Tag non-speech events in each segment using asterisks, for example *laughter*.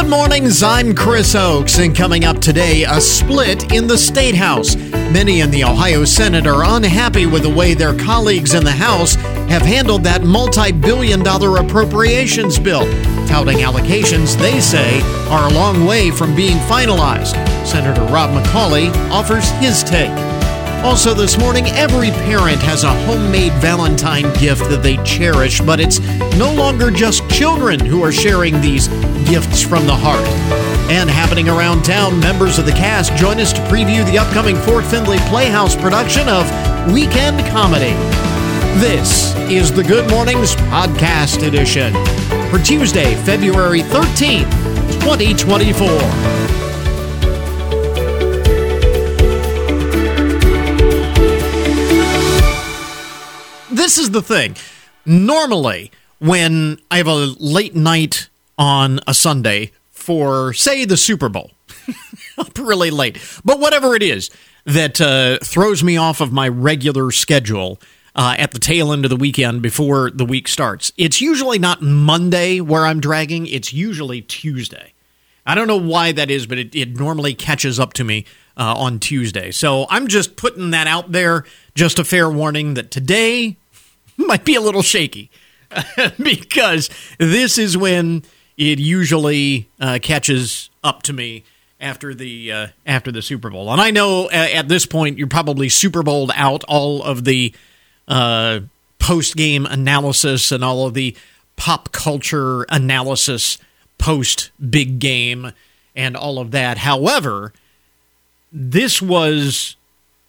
Good mornings, I'm Chris Oakes, and coming up today, a split in the State House. Many in the Ohio Senate are unhappy with the way their colleagues in the House have handled that multi billion dollar appropriations bill, touting allocations they say are a long way from being finalized. Senator Rob McColley offers his take. Also, this morning, every parent has a homemade Valentine gift that they cherish, but it's no longer just children who are sharing these gifts from the heart. And happening around town, members of the cast join us to preview the upcoming Fort Findlay Playhouse production of Weekend Comedy. This is the Good Mornings Podcast Edition for Tuesday, February 13th, 2024. This is the thing. Normally, when I have a late night on a Sunday for, say, the Super Bowl, *laughs* up really late, but whatever it is that uh, throws me off of my regular schedule uh, at the tail end of the weekend before the week starts, it's usually not Monday where I'm dragging, it's usually Tuesday. I don't know why that is, but it, it normally catches up to me uh, on Tuesday. So I'm just putting that out there, just a fair warning that today *laughs* might be a little shaky *laughs* because this is when it usually uh, catches up to me after the uh, after the Super Bowl. And I know uh, at this point you're probably Super Bowled out all of the uh, post game analysis and all of the pop culture analysis post big game and all of that. However, this was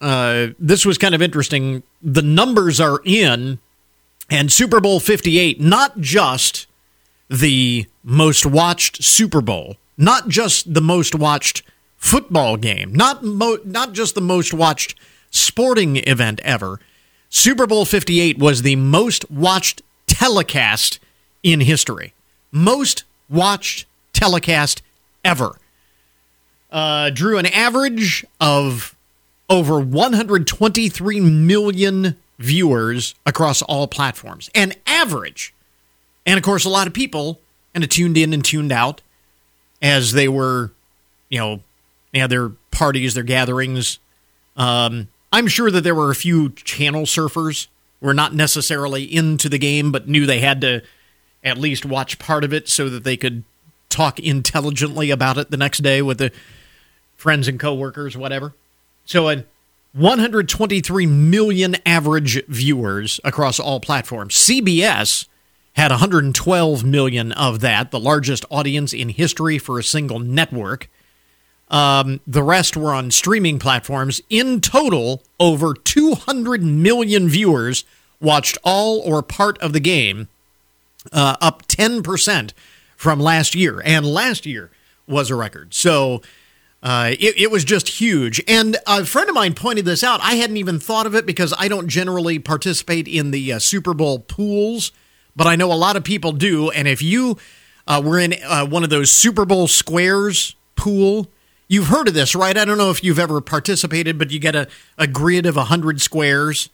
uh, this was kind of interesting. The numbers are in and Super Bowl 58, not just the most watched Super Bowl, not just the most watched football game, not mo- not just the most watched sporting event ever. Super Bowl 58 was the most watched telecast in history. Most watched telecast ever. Uh, drew an average of over 123 million viewers across all platforms. And average. And of course, a lot of people kind of tuned in and tuned out as they were, you know, had their parties, their gatherings. Um, I'm sure that there were a few channel surfers who were not necessarily into the game, but knew they had to at least watch part of it so that they could talk intelligently about it the next day with the friends and coworkers, whatever. So, uh, 123 million average viewers across all platforms. CBS had 112 million of that, the largest audience in history for a single network. Um, the rest were on streaming platforms. In total, over 200 million viewers watched all or part of the game, uh, up 10% from last year. And last year was a record. So uh, it, it, was just huge. And a friend of mine pointed this out. I hadn't even thought of it because I don't generally participate in the uh, Super Bowl pools, but I know a lot of people do. And if you uh, were in uh, one of those Super Bowl squares pool, you've heard of this, right? I don't know if you've ever participated, but you get a, a grid of 100 squares,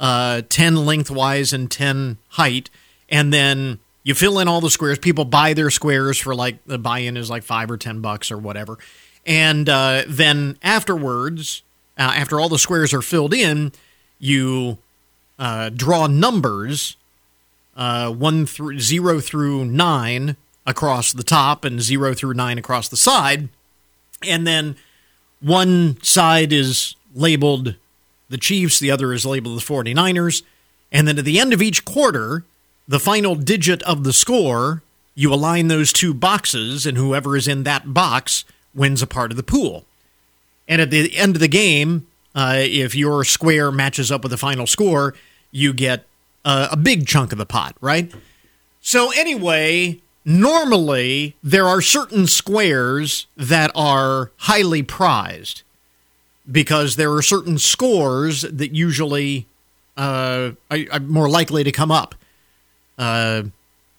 uh, 10 lengthwise and 10 height. And then you fill in all the squares. People buy their squares for like the buy in is like five or 10 bucks or whatever and uh, then afterwards, uh, after all the squares are filled in, you uh, draw numbers uh, one through zero through nine across the top and zero through nine across the side, and then one side is labeled the Chiefs, the other is labeled the 49ers, and then at the end of each quarter, the final digit of the score, you align those two boxes, and whoever is in that box wins a part of the pool. And at the end of the game, uh, if your square matches up with the final score, you get uh, a big chunk of the pot, right? So, anyway, normally there are certain squares that are highly prized because there are certain scores that usually uh, are, are, more likely to come up. Uh,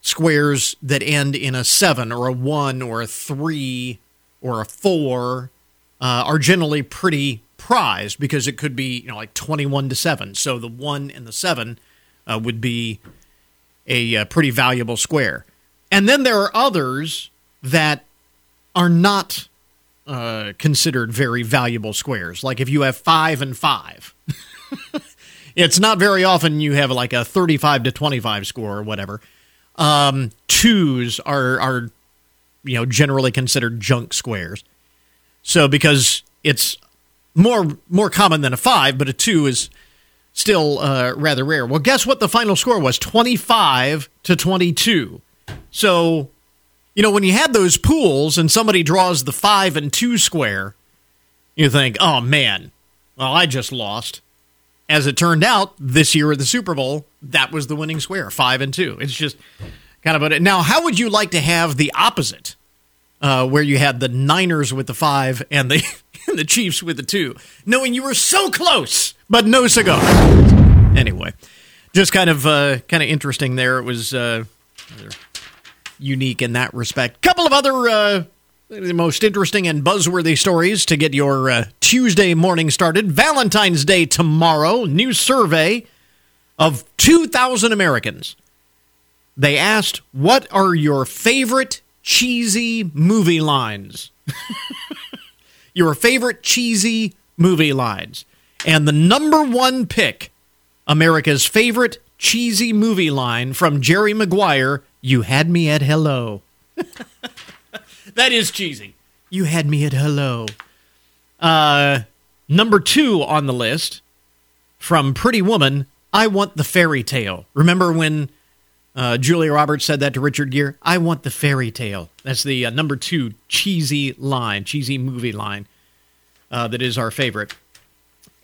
squares that end in a seven or a one or a three or a four uh, are generally pretty prized because it could be you know like 21 to 7 so the 1 and the 7 uh, would be a, a, uh, pretty valuable square and then there are others that are not uh, considered very valuable squares. Like if you have five and five, *laughs* it's not very often you have like a 35 to 25 score or whatever. Um, twos are are you know generally considered junk squares. So because it's more more common than a five, but a two is still uh, rather rare. Well, guess what the final score was? 25 to 22. So, you know, when you had those pools and somebody draws the 5 and 2 square, you think, oh man, well, I just lost. As it turned out, this year at the Super Bowl, that was the winning square, 5 and 2. It's just kind of a. Now, how would you like to have the opposite? Uh, where you had the Niners with the five and the *laughs* and the Chiefs with the two, knowing you were so close but no cigar. Anyway, just kind of uh, kind of interesting there. It was uh, unique in that respect. Couple of other uh, the most interesting and buzzworthy stories to get your uh, Tuesday morning started. Valentine's Day tomorrow. New survey of 2,000 Americans. They asked, "What are your favorite cheesy movie lines?" *laughs* your favorite cheesy movie lines. And the number one pick, America's favorite cheesy movie line from Jerry Maguire, You Had Me at Hello. *laughs* that is cheesy. You had me at hello. Uh, number two on the list from Pretty Woman, I want the fairy tale. Remember when uh, Julia Roberts said that to Richard Gere? I want the fairy tale. That's the uh, number two cheesy line, cheesy movie line uh, that is our favorite.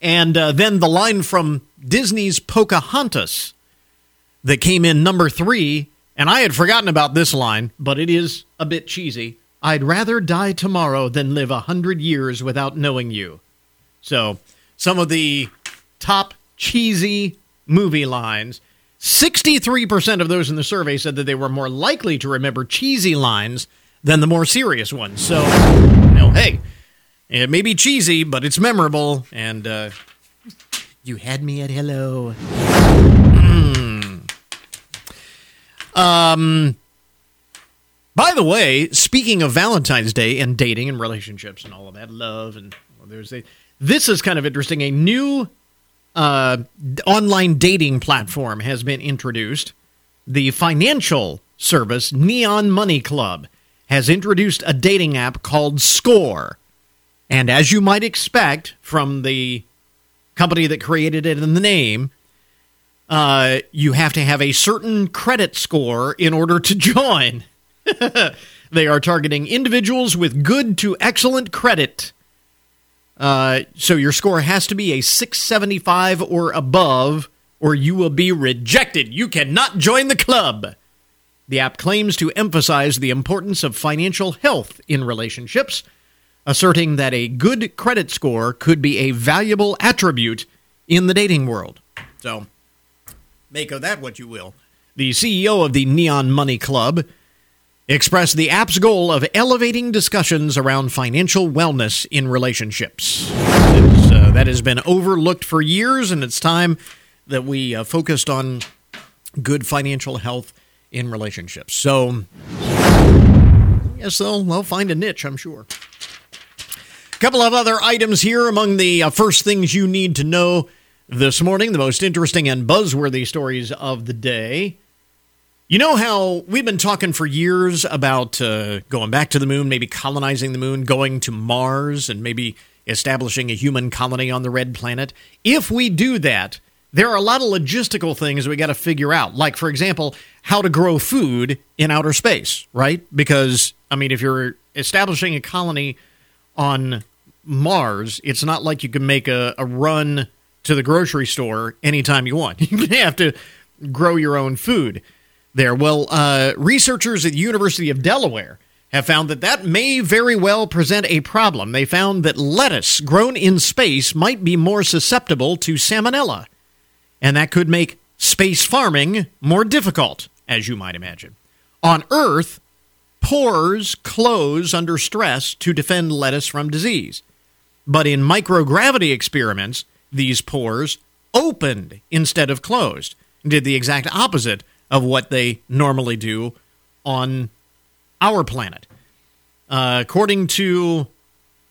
And uh, then the line from Disney's Pocahontas that came in number three. And I had forgotten about this line, but it is a bit cheesy. I'd rather die tomorrow than live a hundred years without knowing you. So, some of the top cheesy movie lines. 63% of those in the survey said that they were more likely to remember cheesy lines than the more serious ones. So, you know, hey, it may be cheesy, but it's memorable. And uh, you had me at hello. Mm. Um. By the way, speaking of Valentine's Day and dating and relationships and all of that, love and well, there's a this is kind of interesting. A new uh, online dating platform has been introduced. The financial service Neon Money Club has introduced a dating app called Score. And as you might expect from the company that created it in the name, uh, you have to have a certain credit score in order to *laughs* join. *laughs* they are targeting individuals with good to excellent credit. Uh, so your score has to be a 675 or above, or you will be rejected. You cannot join the club. The app claims to emphasize the importance of financial health in relationships asserting that a good credit score could be a valuable attribute in the dating world. So, make of that what you will. The CEO of the Neon Money Club expressed the app's goal of elevating discussions around financial wellness in relationships. Uh, that has been overlooked for years, and it's time that we uh, focused on good financial health in relationships. So, yes, they'll, they'll find a niche, I'm sure A couple of other items here among the uh, first things you need to know this morning, the most interesting and buzzworthy stories of the day. You know how we've been talking for years about uh, going back to the moon, maybe colonizing the moon, going to Mars, and maybe establishing a human colony on the red planet? If we do that, there are a lot of logistical things we got to figure out. Like, for example, how to grow food in outer space, right? Because, I mean, if you're establishing a colony on Mars, it's not like you can make a, a run to the grocery store anytime you want. *laughs* You have to grow your own food there. Well, uh, researchers at the University of Delaware have found that that may very well present a problem. They found that lettuce grown in space might be more susceptible to salmonella, and that could make space farming more difficult, as you might imagine. On Earth, pores close under stress to defend lettuce from disease. But in microgravity experiments, these pores opened instead of closed, did the exact opposite of what they normally do on our planet. Uh, according to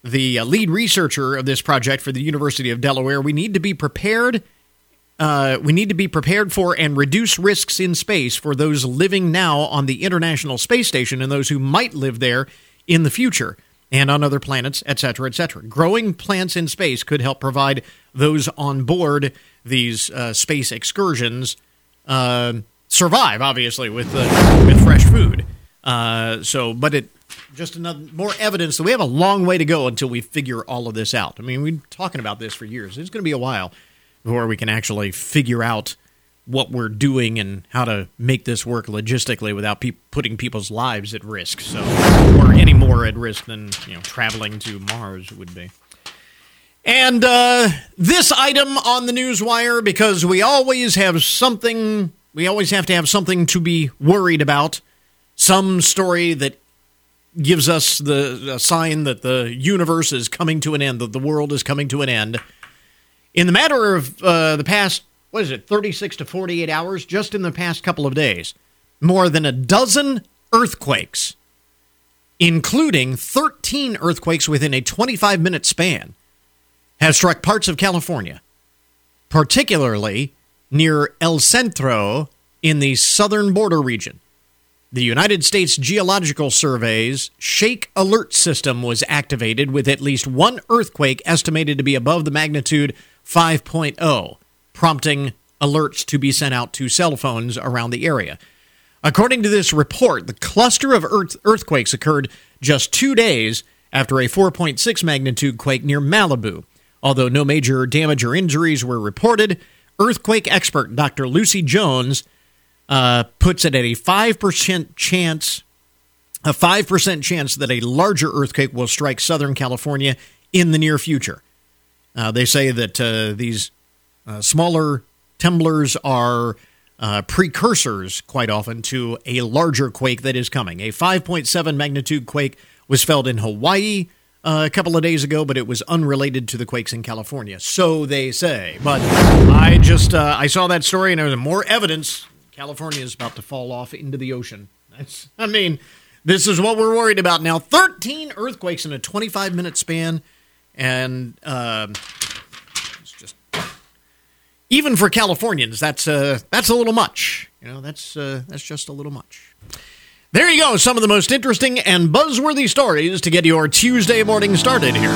the uh, lead researcher of this project for the University of Delaware, we need to be prepared. Uh, we need to be prepared for and reduce risks in space for those living now on the International Space Station and those who might live there in the future and on other planets, etc., etc. Growing plants in space could help provide those on board these uh, space excursions uh, survive, obviously, with uh, with fresh food. Uh, so, but it just another more evidence that we have a long way to go until we figure all of this out. I mean, we've been talking about this for years. It's going to be a while before we can actually figure out what we're doing and how to make this work logistically without pe- putting people's lives at risk. So, or any more at risk than you know traveling to Mars would be. And uh, this item on the news wire because we always have something. We always have to have something to be worried about. Some story that gives us the sign that the universe is coming to an end, that the world is coming to an end. In the matter of uh, the past, what is it, 36 to 48 hours, just in the past couple of days, more than a dozen earthquakes, including 13 earthquakes within a 25 minute span, have struck parts of California, particularly near El Centro in the southern border region. The United States Geological Survey's Shake Alert System was activated with at least one earthquake estimated to be above the magnitude 5.0, prompting alerts to be sent out to cell phones around the area. According to this report, the cluster of earth- earthquakes occurred just two days after a 4.6 magnitude quake near Malibu. Although no major damage or injuries were reported, earthquake expert Dr. Lucy Jones uh, puts it at a 5% chance a 5% chance that a larger earthquake will strike Southern California in the near future. Uh, they say that uh, these uh, smaller temblors are uh, precursors, quite often, to a larger quake that is coming. A 5.7 magnitude quake was felt in Hawaii uh, a couple of days ago, but it was unrelated to the quakes in California. So they say. But I just uh, I saw that story, and there was more evidence California is about to fall off into the ocean. That's, I mean, this is what we're worried about now. 13 earthquakes in a 25 minute span. And uh, it's just, even for Californians, that's, uh, that's a little much. You know, that's, uh, that's just a little much. There you go. Some of the most interesting and buzzworthy stories to get your Tuesday morning started here.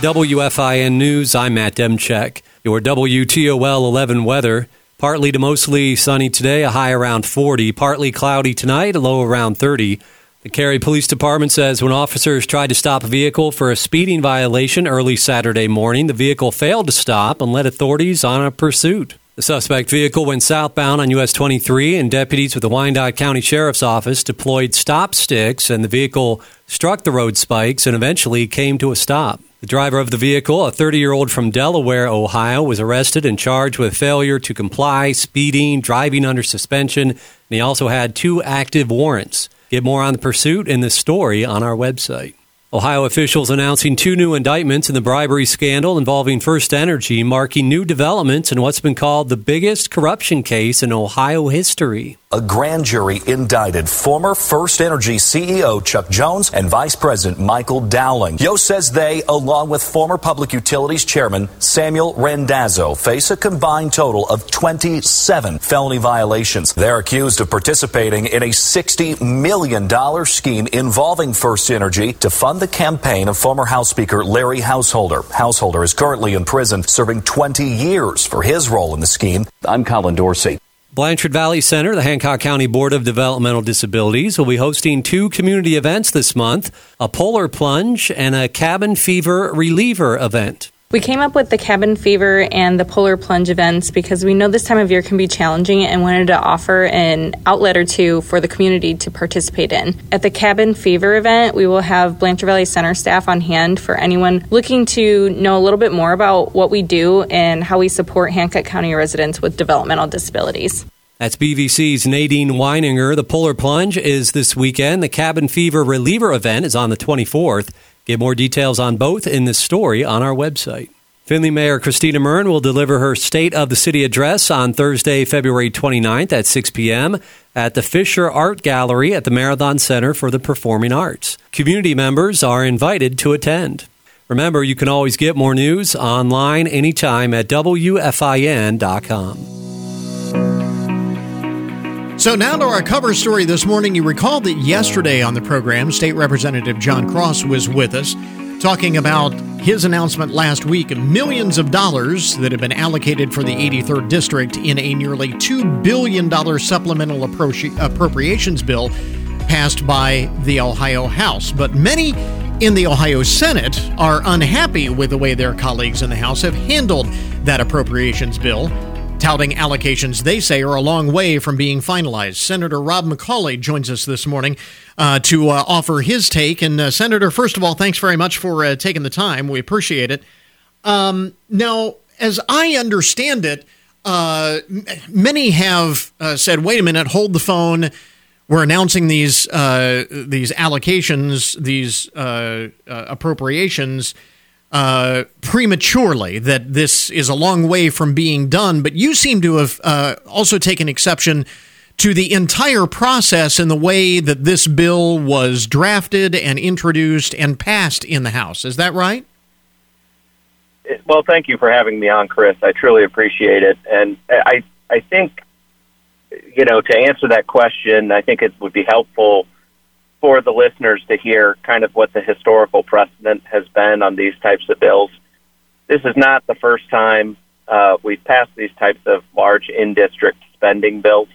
WFIN News, I'm Matt Demchek. Your WTOL 11 weather. Partly to mostly sunny today, a high around 40. Partly cloudy tonight, a low around 30. The Carey Police Department says when officers tried to stop a vehicle for a speeding violation early Saturday morning, the vehicle failed to stop and led authorities on a pursuit. The suspect vehicle went southbound on US 23, and deputies with the Wyandot County Sheriff's Office deployed stop sticks, and the vehicle struck the road spikes and eventually came to a stop. The driver of the vehicle, a 30 year old from Delaware, Ohio, was arrested and charged with failure to comply, speeding, driving under suspension, and he also had two active warrants. Get more on the pursuit in this story on our website. Ohio officials announcing two new indictments in the bribery scandal involving First Energy, marking new developments in what's been called the biggest corruption case in Ohio history. A grand jury indicted former First Energy CEO Chuck Jones and Vice President Michael Dowling. Yost says they, along with former Public Utilities Chairman Samuel Randazzo, face a combined total of 27 felony violations. They're accused of participating in a $60 million scheme involving First Energy to fund the campaign of former House Speaker Larry Householder. Householder is currently in prison, serving 20 years for his role in the scheme. I'm Colin Dorsey. Blanchard Valley Center, the Hancock County Board of Developmental Disabilities, will be hosting two community events this month a polar plunge and a cabin fever reliever event. We came up with the cabin fever and the polar plunge events because we know this time of year can be challenging and wanted to offer an outlet or two for the community to participate in. At the cabin fever event, we will have Blanchard Valley Center staff on hand for anyone looking to know a little bit more about what we do and how we support Hancock County residents with developmental disabilities. That's BVC's Nadine Weininger. The Polar Plunge is this weekend. The Cabin Fever Reliever event is on the 24th. Get more details on both in this story on our website. Findlay Mayor Christina Muryn will deliver her State of the City address on Thursday, February 29th at 6 p.m. at the Fisher Art Gallery at the Marathon Center for the Performing Arts. Community members are invited to attend. Remember, you can always get more news online anytime at WFIN.com. So, now to our cover story this morning. You recall that yesterday on the program, State Representative John Cross was with us talking about his announcement last week of millions of dollars that have been allocated for the 83rd District in a nearly $2 billion supplemental appropriations bill passed by the Ohio House. But many in the Ohio Senate are unhappy with the way their colleagues in the House have handled that appropriations bill touting allocations they say are a long way from being finalized. Senator Rob McColley joins us this morning uh, to uh, offer his take. And, uh, Senator, first of all, thanks very much for uh, taking the time. We appreciate it. Um, now, as I understand it, uh, many have uh, said, wait a minute, hold the phone. We're announcing these these allocations, these appropriations uh, prematurely, that this is a long way from being done. But you seem to have uh, also taken exception to the entire process and the way that this bill was drafted and introduced and passed in the House. Is that right? Well, thank you for having me on, Chris. I truly appreciate it. And I, I think, you know, to answer that question, I think it would be helpful for the listeners to hear kind of what the historical precedent has been on these types of bills. This is not the first time uh, we've passed these types of large in district spending bills.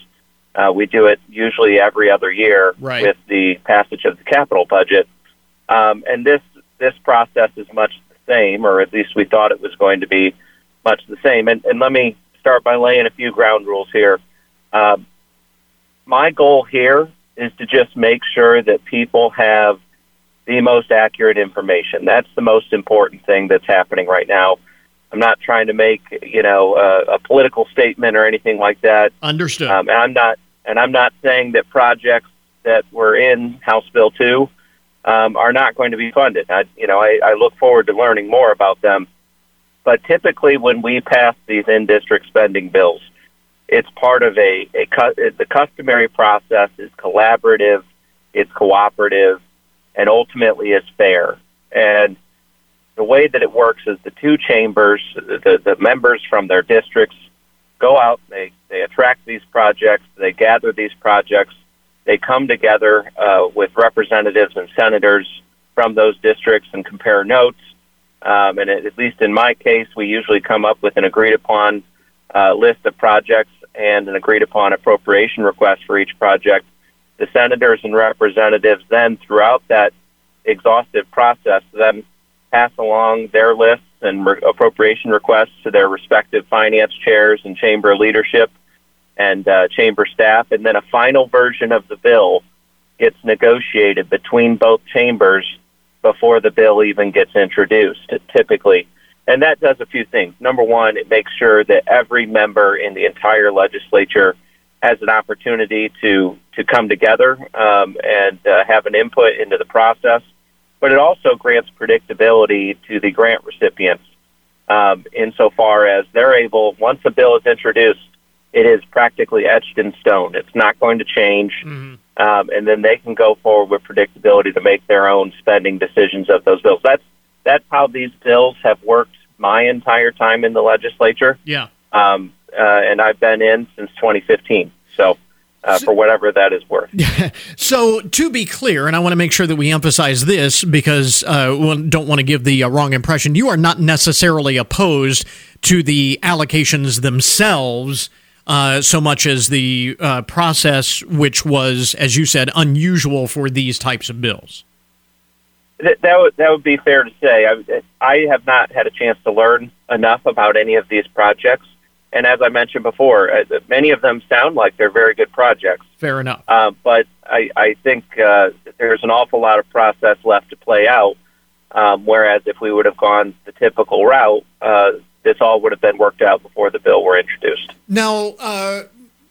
Uh, we do it usually every other year right. with the passage of the capital budget. Um, and this, this process is much the same, or at least we thought it was going to be much the same. And, and let me start by laying a few ground rules here. Uh, my goal here is to just make sure that people have the most accurate information. That's the most important thing that's happening right now. I'm not trying to make you know a, a political statement or anything like that. Understood. Um, and I'm not and I'm not saying that projects that were in House Bill two um, are not going to be funded. I, you know, I, I look forward to learning more about them. But typically, when we pass these in-district spending bills, it's part of a, a the customary process is collaborative, it's cooperative, and ultimately is fair. And the way that it works is the two chambers, the, the members from their districts, go out, they, they attract these projects, they gather these projects, they come together uh, with representatives and senators from those districts and compare notes. Um, and at least in my case, we usually come up with an agreed upon uh, list of projects and an agreed upon appropriation request for each project. The senators and representatives then, throughout that exhaustive process, then pass along their lists and re- appropriation requests to their respective finance chairs and chamber leadership and uh, chamber staff, and then a final version of the bill gets negotiated between both chambers before the bill even gets introduced, typically. And that does a few things. Number one, it makes sure that every member in the entire legislature has an opportunity to to come together um, and uh, have an input into the process. But it also grants predictability to the grant recipients um, insofar as they're able, once a bill is introduced, it is practically etched in stone. It's not going to change. Mm-hmm. Um, and then they can go forward with predictability to make their own spending decisions of those bills. That's that's how these bills have worked my entire time in the legislature. Yeah. Um, uh, and I've been in since 2015. So, uh, for whatever that is worth. *laughs* so, to be clear, and I want to make sure that we emphasize this because uh, we don't want to give the uh, wrong impression, you are not necessarily opposed to the allocations themselves. Uh, so much as the uh, process, which was, as you said, unusual for these types of bills. That, that would that would be fair to say. I, I have not had a chance to learn enough about any of these projects, and as I mentioned before, uh, many of them sound like they're very good projects. Fair enough. Uh, but I, I think uh, there's an awful lot of process left to play out. Um, whereas if we would have gone the typical route, uh, this all would have been worked out before the bill were introduced. Now, uh,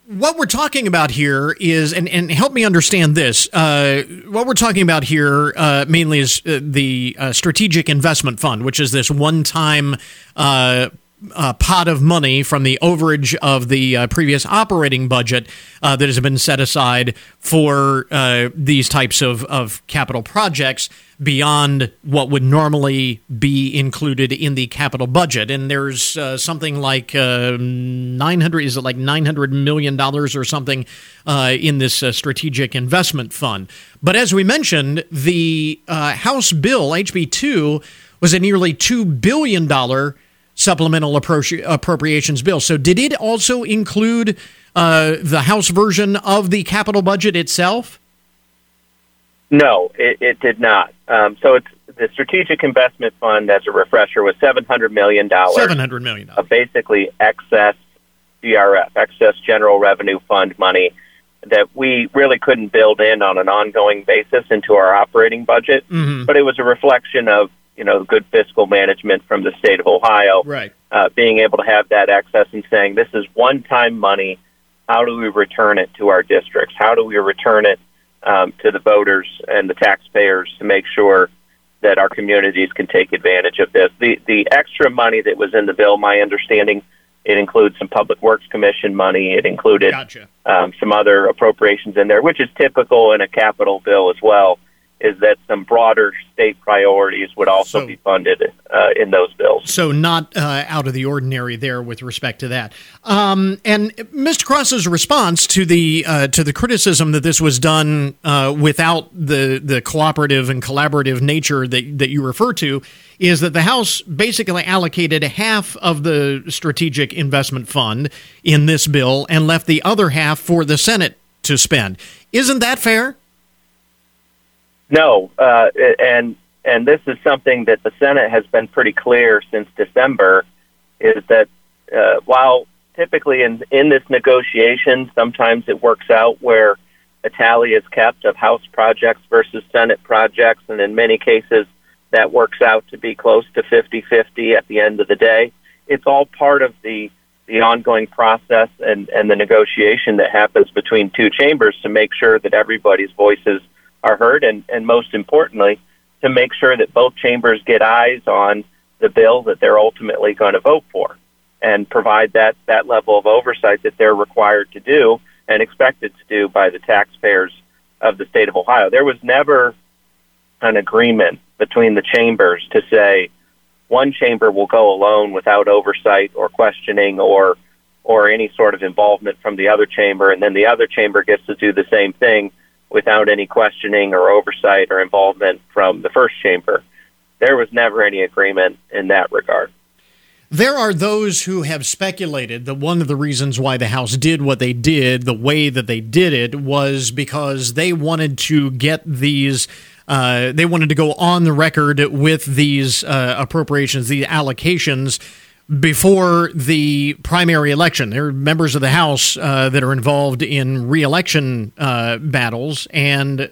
what we're talking about here is, and, and help me understand this. Uh, what we're talking about here uh, mainly is uh, the uh, Strategic Investment Fund, which is this one time uh, uh, pot of money from the overage of the previous operating budget that has been set aside for these types of, of capital projects beyond what would normally be included in the capital budget. And there's uh, something like uh, 900, is it like $900 million or something in this strategic investment fund? But as we mentioned, the House bill, HB 2, was a nearly $2 billion supplemental appro- appropriations bill. So, did it also include uh, the House version of the capital budget itself? No, it, it did not. Um, so, it's the Strategic Investment Fund, as a refresher, was seven hundred million dollars. Seven hundred million of basically excess GRF, excess General Revenue Fund money that we really couldn't build in on an ongoing basis into our operating budget. Mm-hmm. But it was a reflection of you know, good fiscal management from the state of Ohio. Right. Uh, being able to have that access and saying, this is one time money. How do we return it to our districts? How do we return it um, to the voters and the taxpayers to make sure that our communities can take advantage of this? The, the extra money that was in the bill, my understanding, it includes some Public Works Commission money. It included gotcha. um, some other appropriations in there, which is typical in a capital bill as well is that some broader state priorities would also so, be funded uh, in those bills. So not uh, out of the ordinary there with respect to that. Um, and Mr. Cross's response to the uh, to the criticism that this was done uh, without the the cooperative and collaborative nature that that you refer to is that the House basically allocated half of the strategic investment fund in this bill and left the other half for the Senate to spend. Isn't that fair? No, uh, and and this is something that the Senate has been pretty clear since December, is that uh, while typically in in this negotiation, sometimes it works out where a tally is kept of House projects versus Senate projects, and in many cases that works out to be close to 50-50 at the end of the day. It's all part of the the ongoing process and, and the negotiation that happens between two chambers to make sure that everybody's voices are heard, and, and most importantly, to make sure that both chambers get eyes on the bill that they're ultimately going to vote for and provide that, that level of oversight that they're required to do and expected to do by the taxpayers of the state of Ohio. There was never an agreement between the chambers to say one chamber will go alone without oversight or questioning or or any sort of involvement from the other chamber and then the other chamber gets to do the same thing without any questioning or oversight or involvement from the first chamber. There was never any agreement in that regard. There are those who have speculated that one of the reasons why the House did what they did, the way that they did it, was because they wanted to get these. Uh, they wanted to go on the record with these uh, appropriations, these allocations, before the primary election. There are members of the House uh, that are involved in reelection uh, battles. And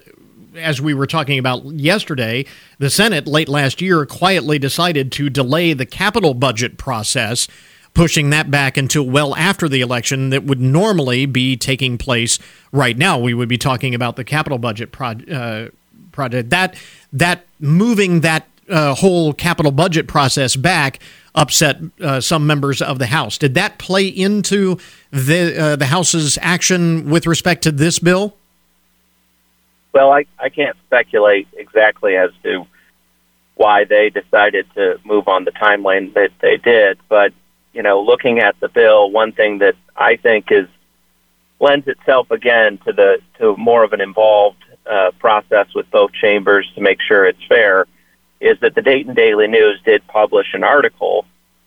as we were talking about yesterday, the Senate late last year quietly decided to delay the capital budget process, pushing that back until well after the election that would normally be taking place right now. We would be talking about the capital budget pro- uh, project. That, that moving that uh, whole capital budget process back upset uh, some members of the House. Did that play into the uh, the House's action with respect to this bill? Well, I, I can't speculate exactly as to why they decided to move on the timeline that they did, but you know, looking at the bill, one thing that I think is lends itself again to the to more of an involved uh, process with both chambers to make sure it's fair is that the Dayton Daily News did publish an article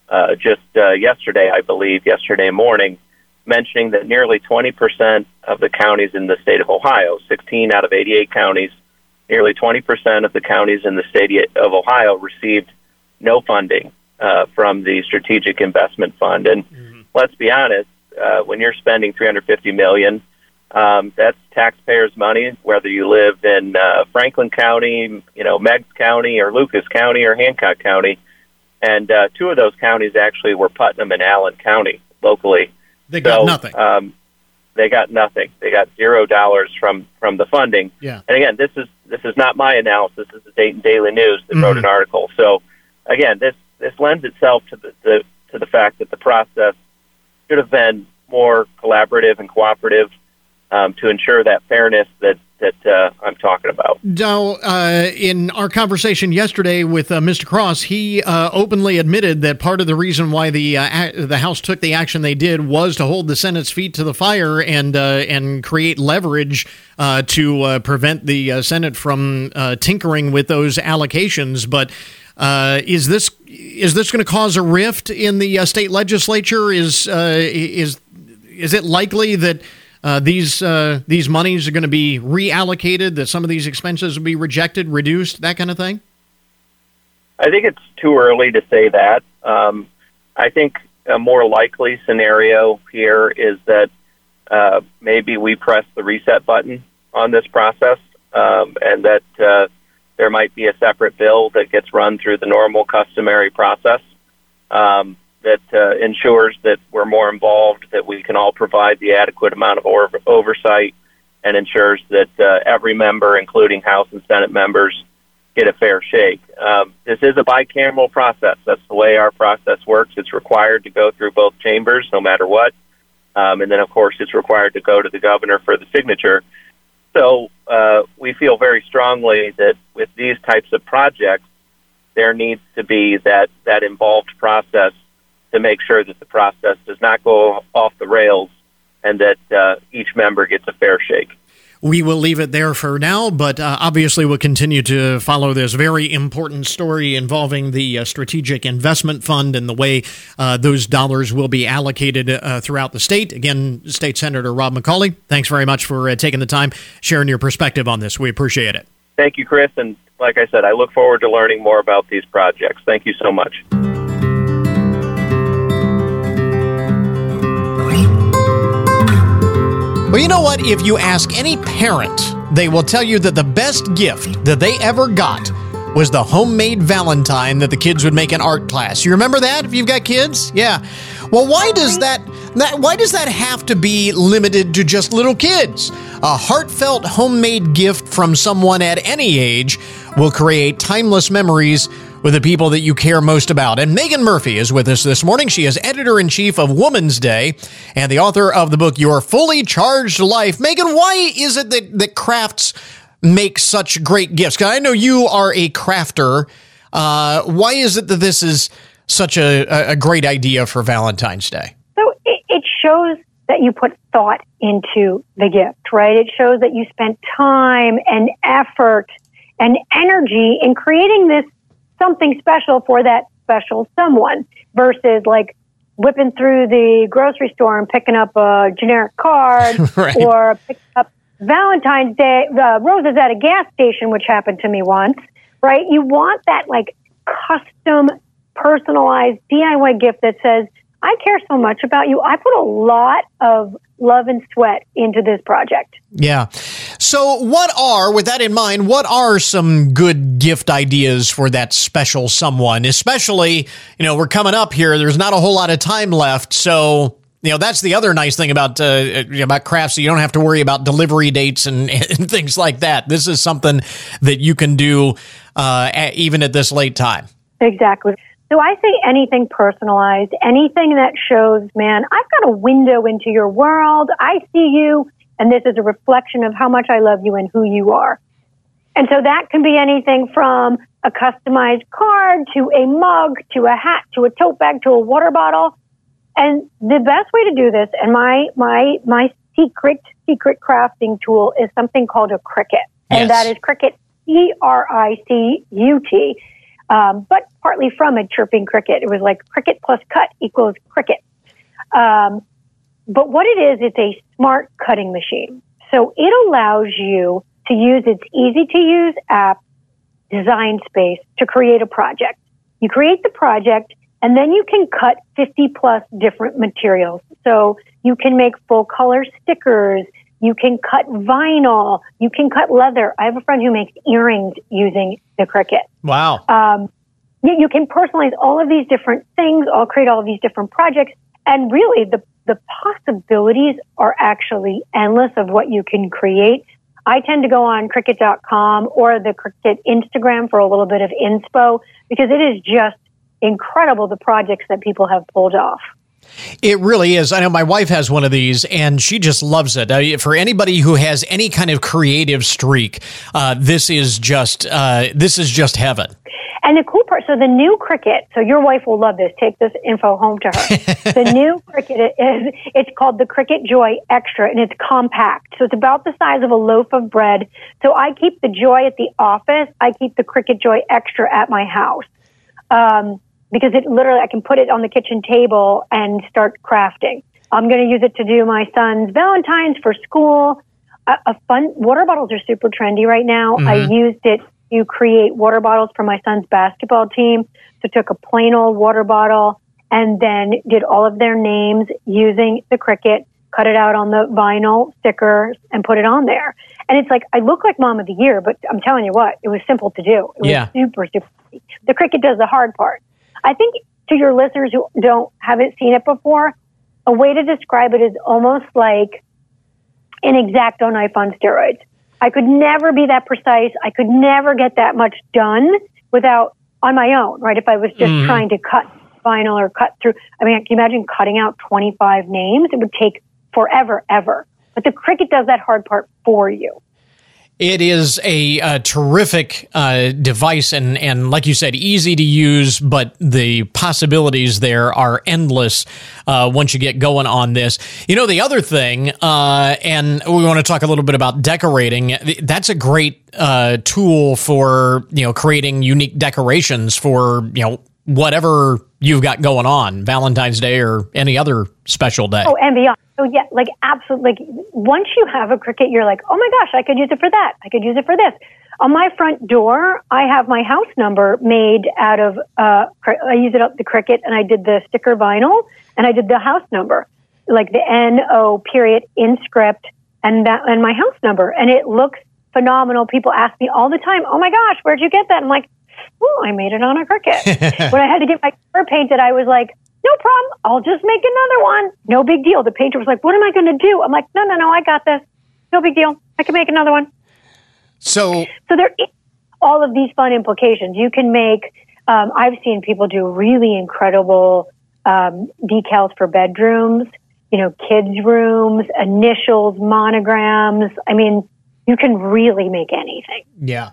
uh, just uh, yesterday, I believe, yesterday morning, mentioning that nearly 20% of the counties in the state of Ohio, 16 out of 88 counties, nearly 20% of the counties in the state of Ohio received no funding uh, from the Strategic Investment Fund. And mm-hmm. let's be honest, uh, when you're spending 350 million um, that's taxpayers' money, whether you live in uh, Franklin County, you know, Meigs County, or Lucas County, or Hancock County. And uh, two of those counties actually were Putnam and Allen County locally. They got so, nothing. Um, they got nothing. They got zero dollars from from the funding. Yeah. And again, this is this is not my analysis. This is the Dayton Daily News that wrote Mhm. an article. So again, this this lends itself to the, the to the fact that the process should have been more collaborative and cooperative um, to ensure that fairness that that uh, I'm talking about. Now, uh, in our conversation yesterday with uh, Mr. Cross, he uh, openly admitted that part of the reason why the uh, the House took the action they did was to hold the Senate's feet to the fire and uh, and create leverage to prevent the Senate from tinkering with those allocations. But is this is this going to cause a rift in the state legislature? Is is is it likely that uh, these uh, these monies are going to be reallocated? That some of these expenses will be rejected, reduced, that kind of thing? I think it's too early to say that. Um, I think a more likely scenario here is that uh, maybe we press the reset button on this process, um, and that uh, there might be a separate bill that gets run through the normal customary process um, that uh, ensures that we're more involved, that we can all provide the adequate amount of or- oversight, and ensures that uh, every member, including House and Senate members, get a fair shake. Um, this is a bicameral process. That's the way our process works. It's required to go through both chambers, no matter what. Um, and then, of course, it's required to go to the governor for the signature. So uh, we feel very strongly that with these types of projects, there needs to be that, that involved process to make sure that the process does not go off the rails and that uh, each member gets a fair shake. We will leave it there for now, but uh, obviously we'll continue to follow this very important story involving the uh, Strategic Investment Fund and the way uh, those dollars will be allocated uh, throughout the state. Again, State Senator Rob McColley, thanks very much for uh, taking the time, sharing your perspective on this. We appreciate it. Thank you, Chris. And like I said, I look forward to learning more about these projects. Thank you so much. Well, you know what? If you ask any parent, they will tell you that the best gift that they ever got was the homemade Valentine that the kids would make in art class. You remember that if you've got kids? Yeah. Well, why does that, that why does that have to be limited to just little kids? A heartfelt homemade gift from someone at any age will create timeless memories with the people that you care most about. And Meghan Murphy is with us this morning. She is editor in chief of Woman's Day and the author of the book Your Fully Charged Life. Meghan, why is it that, that crafts make such great gifts? I know you are a crafter. Uh, why is it that this is such a, a great idea for Valentine's Day? So it, it shows that you put thought into the gift, right? It shows that you spent time and effort and energy in creating this something special for that special someone versus like whipping through the grocery store and picking up a generic card *laughs* Right. or picking up Valentine's Day uh, roses at a gas station, which happened to me once, right? You want that like custom, personalized DIY gift that says, I care so much about you. I put a lot of love and sweat into this project. Yeah. So, what are, with that in mind, what are some good gift ideas for that special someone? Especially, you know, we're coming up here. There's not a whole lot of time left. So, you know, that's the other nice thing about uh, about crafts. so You don't have to worry about delivery dates and, *laughs* and things like that. This is something that you can do uh, at, even at this late time. Exactly. So I say anything personalized, anything that shows, man, I've got a window into your world. I see you, and this is a reflection of how much I love you and who you are. And so that can be anything from a customized card to a mug to a hat to a tote bag to a water bottle. And the best way to do this, and my my my secret secret crafting tool is something called a Cricut, and that is Cricut C R I C U T, um, but partly from a chirping cricket. It was like cricket plus cut equals Cricut. Um, but what it is, it's a smart cutting machine. So it allows you to use its easy to use app, Design Space, to create a project. You create the project and then you can cut 50 plus different materials. So you can make full color stickers. You can cut vinyl. You can cut leather. I have a friend who makes earrings using the Cricut. Wow. Um, you, you can personalize all of these different things, all create all of these different projects. And really, the, the possibilities are actually endless of what you can create. I tend to go on cricut.com or the Cricut Instagram for a little bit of inspo because it is just incredible the projects that people have pulled off. It really is. I know my wife has one of these, and she just loves it. Uh, for anybody who has any kind of creative streak, uh, this is just uh, this is just heaven. And the cool part, so the new Cricut, so your wife will love this. Take this info home to her. the *laughs* new Cricut is, it's called the Cricut Joy Extra and it's compact. So it's about the size of a loaf of bread. So I keep the Joy at the office. I keep the Cricut Joy Extra at my house. Um, because it literally, I can put it on the kitchen table and start crafting. I'm going to use it to do my son's Valentine's for school. A, a fun, water bottles are super trendy right now. Mm-hmm. I used it to create water bottles for my son's basketball team. So took a plain old water bottle and then did all of their names using the Cricut, cut it out on the vinyl stickers and put it on there. And it's like, I look like mom of the year, but I'm telling you what, it was simple to do. It was yeah. super, super. The Cricut does the hard part. I think to your listeners who don't haven't seen it before, a way to describe it is almost like an X-Acto knife on steroids. I could never be that precise. I could never get that much done without on my own, right? If I was just mm. trying to cut vinyl or cut through, I mean, can you imagine cutting out 25 names? It would take forever, ever. But the Cricut does that hard part for you. It is a, a terrific uh, device, and, and like you said, easy to use, but the possibilities there are endless uh, once you get going on this. You know, the other thing, uh, and we want to talk a little bit about decorating. That's a great uh, tool for you know creating unique decorations for you know whatever you've got going on, Valentine's Day or any other special day. Oh, and beyond. So yeah, like absolutely. Like once you have a Cricut, you're like, oh my gosh, I could use it for that. I could use it for this. On my front door, I have my house number made out of. Uh, I use it up the Cricut, and I did the sticker vinyl, and I did the house number, like the N O period in script, and that and my house number, and it looks phenomenal. People ask me all the time, "Oh my gosh, where'd you get that?" I'm like, "Oh, I made it on a Cricut." *laughs* when I had to get my car painted, I was like, no problem. I'll just make another one. No big deal. The painter was like, what am I going to do? I'm like, no, no, no, I got this. No big deal. I can make another one. So, so there all of these fun implications. You can make, um, I've seen people do really incredible um, decals for bedrooms, you know, kids' rooms, initials, monograms. I mean, you can really make anything. Yeah.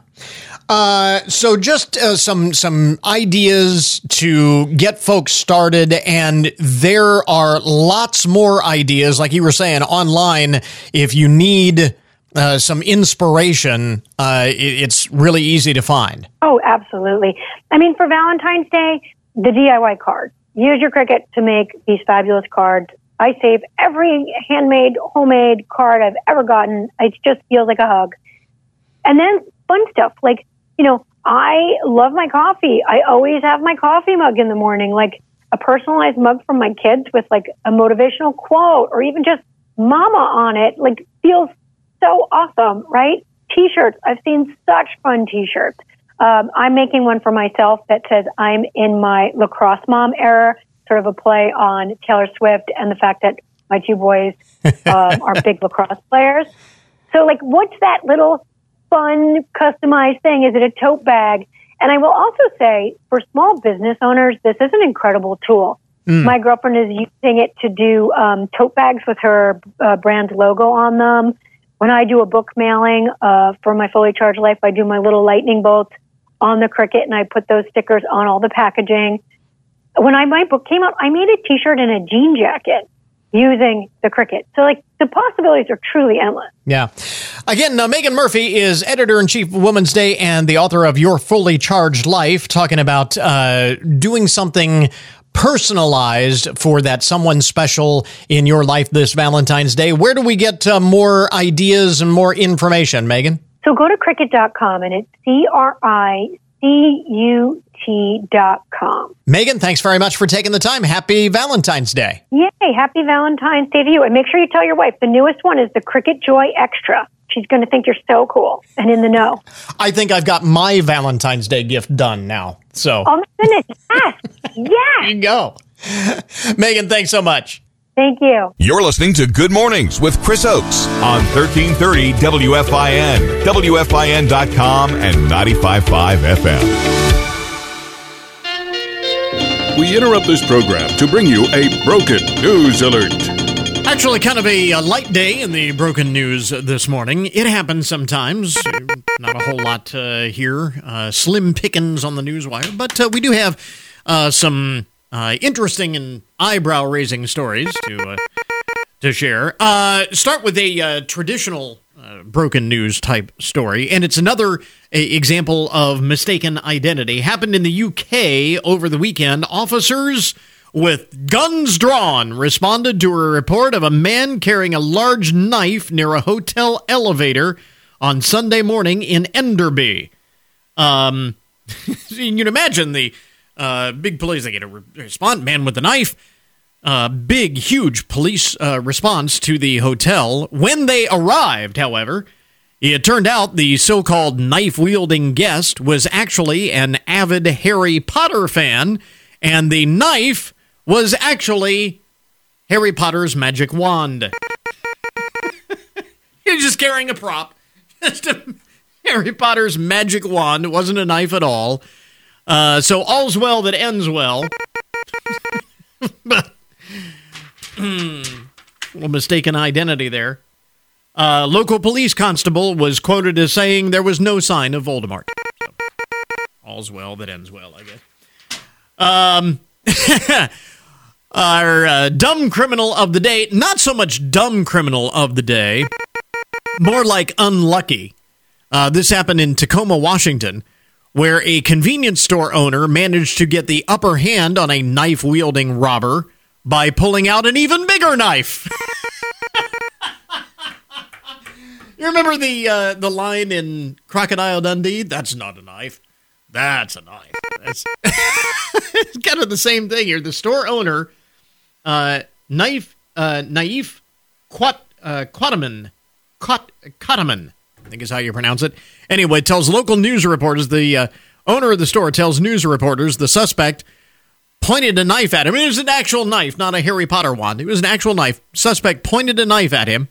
Uh, so just uh, some some ideas to get folks started, and there are lots more ideas, like you were saying, online. If you need uh, some inspiration, uh, it, it's really easy to find. Oh, absolutely. I mean, for Valentine's Day, the DIY card. Use your Cricut to make these fabulous cards. I save every handmade, homemade card I've ever gotten. It just feels like a hug. And then fun stuff like you know, I love my coffee. I always have my coffee mug in the morning, like a personalized mug from my kids with like a motivational quote or even just mama on it. Like feels so awesome, right? T-shirts. I've seen such fun T-shirts. Um, I'm making one for myself that says I'm in my lacrosse mom era, sort of a play on Taylor Swift and the fact that my two boys um, are big *laughs* lacrosse players. So, like, what's that little fun, customized thing? Is it a tote bag? And I will also say for small business owners, this is an incredible tool. Mm. My girlfriend is using it to do um, tote bags with her uh, brand logo on them. When I do a book mailing uh, for my Fully Charged Life, I do my little lightning bolts on the Cricut and I put those stickers on all the packaging. When I, my book came out, I made a t-shirt and a jean jacket using the Cricut. So, like, the possibilities are truly endless. Yeah. Again, uh, Meghan Murphy is editor in chief of Women's Day and the author of Your Fully Charged Life, talking about uh, doing something personalized for that someone special in your life this Valentine's Day. Where do we get uh, more ideas and more information, Meghan? So go to Cricut.com and it's C R I C U T.com. Meghan, thanks very much for taking the time. Happy Valentine's Day. Yay, happy Valentine's Day to you. And make sure you tell your wife the newest one is the Cricut Joy Extra. She's going to think you're so cool and in the know. I think I've got my Valentine's Day gift done now. So. Oh my goodness. Yes. *laughs* yes. there you go. *laughs* Meghan, thanks so much. Thank you. You're listening to Good Mornings with Chris Oakes on 1330 WFIN, WFIN.com, and 95.5 FM. We interrupt this program to bring you a broken news alert. Actually, kind of a, a, light day in the broken news this morning. It happens sometimes. Not a whole lot uh, here. Uh, slim pickings on the news wire, but uh, we do have uh, some uh, interesting and eyebrow raising stories to uh, to share. Uh, start with a uh, traditional broken news type story, and it's another example of mistaken identity. Happened in the UK over the weekend. Officers with guns drawn responded to a report of a man carrying a large knife near a hotel elevator on Sunday morning in Enderby. Um, *laughs* you can imagine the uh, big police, they get a re- response, man with a knife. Uh, big, huge police uh, response to the hotel. When they arrived, however, it turned out the so called knife wielding guest was actually an avid Harry Potter fan, and the knife was actually Harry Potter's magic wand. *laughs* he was just carrying a prop. *laughs* Just a, Harry Potter's magic wand. It wasn't a knife at all. Uh, so all's well that ends well. *laughs* but, little mistaken identity there. Uh, local police constable was quoted as saying there was no sign of Voldemort. So, all's well that ends well, I guess. Um, *laughs* our uh, dumb criminal of the day, not so much dumb criminal of the day, more like unlucky. Uh, this happened in Tacoma, Washington where a convenience store owner managed to get the upper hand on a knife wielding robber by pulling out an even bigger knife. you remember the uh, the line in Crocodile Dundee? That's not a knife. That's a knife. That's *laughs* it's kind of the same thing here. The store owner, uh, knife, uh, Naif Quat, uh, Quataman, Quat, Quataman, I think is how you pronounce it. Anyway, tells local news reporters the uh, owner of the store tells news reporters the suspect pointed a knife at him. It was an actual knife, not a Harry Potter wand. It was an actual knife. Suspect pointed a knife at him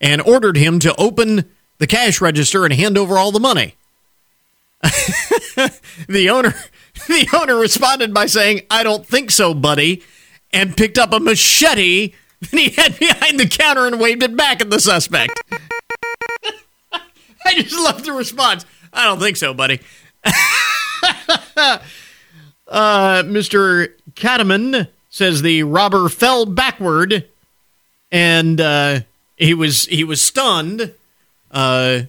and ordered him to open the cash register and hand over all the money. *laughs* the owner *laughs* the owner responded by saying, "I don't think so, buddy," and picked up a machete that he had *laughs* behind the counter and waved it back at the suspect. I just love the response. I don't think so, buddy. Uh, Mr. Cataman says the robber fell backward and uh, he was he was stunned. Uh,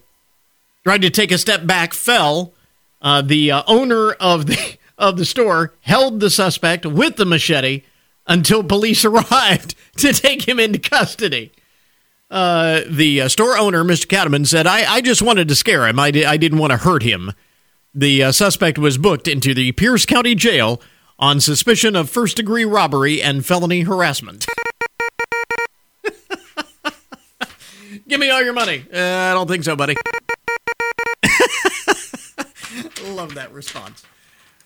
tried to take a step back, fell. Uh, the uh, owner of the *laughs* of the store held the suspect with the machete until police *laughs* arrived to take him into custody. Uh, the uh, store owner, Mr. Cattleman, said, I, I just wanted to scare him. I, di- I didn't want to hurt him. The uh, suspect was booked into the Pierce County Jail on suspicion of first degree robbery and felony harassment. *laughs* Give me all your money. Uh, I don't think so, buddy. *laughs* Love that response.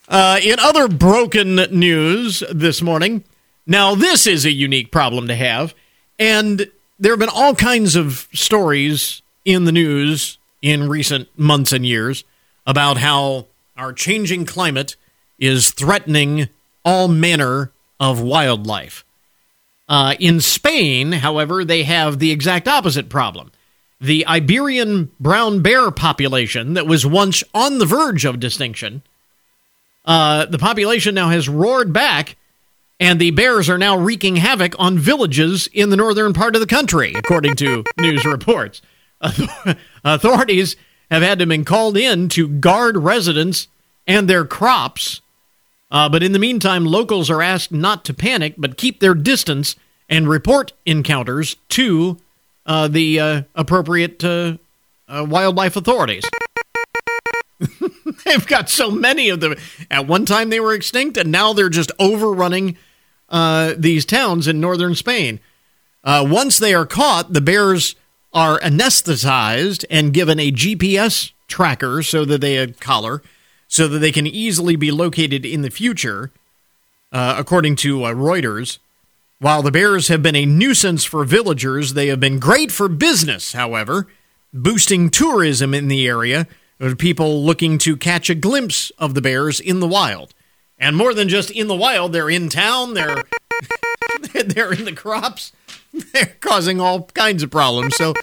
Uh, in other broken news this morning, now this is a unique problem to have, and there have been all kinds of stories in the news in recent months and years about how our changing climate is threatening all manner of wildlife. Uh, in Spain, however, they have the exact opposite problem. The Iberian brown bear population that was once on the verge of distinction, uh, the population now has roared back and the bears are now wreaking havoc on villages in the northern part of the country, according to *laughs* news reports. Authorities have had to been called in to guard residents and their crops. Uh, but in the meantime, locals are asked not to panic, but keep their distance and report encounters to uh, the uh, appropriate uh, uh, wildlife authorities. *laughs* They've got so many of them. At one time, they were extinct, and now they're just overrunning uh, these towns in northern Spain. Once they are caught, the bears are anesthetized and given a GPS tracker so that they a collar so that they can easily be located in the future, uh, according to uh, Reuters. While the bears have been a nuisance for villagers, they have been great for business, however, boosting tourism in the area with people looking to catch a glimpse of the bears in the wild. And more than just in the wild, they're in town, they're *laughs* they're in the crops, *laughs* they're causing all kinds of problems. So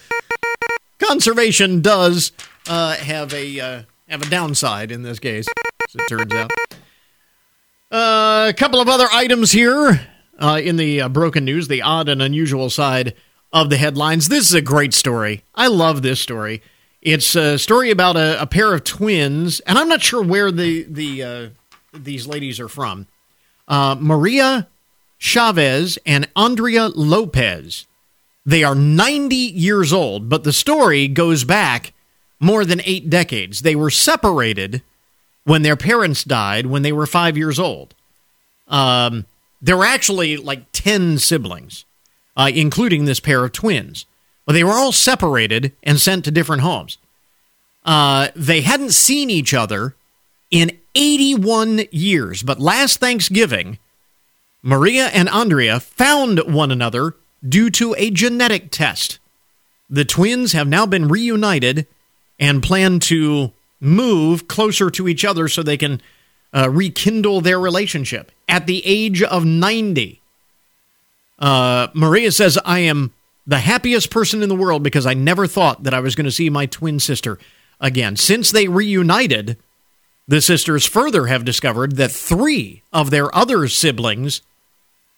conservation does uh, have a uh, have a downside in this case, as it turns out. Uh, a couple of other items here uh, in the uh, broken news, the odd and unusual side of the headlines. This is a great story. I love this story. It's a story about a, a pair of twins, and I'm not sure where the the uh, these ladies are from. Maria Chavez and Andrea Lopez. They are 90 years old, but the story goes back more than eight decades. They were separated when their parents died when they were five years old. Um, there were actually like 10 siblings, uh, including this pair of twins. But they were all separated and sent to different homes. Uh, they hadn't seen each other in 81 years, but last Thanksgiving, Maria and Andrea found one another due to a genetic test. The twins have now been reunited and plan to move closer to each other so they can uh, rekindle their relationship at the age of 90. Uh, Maria says, I am the happiest person in the world because I never thought that I was going to see my twin sister again. Since they reunited, the sisters further have discovered that three of their other siblings,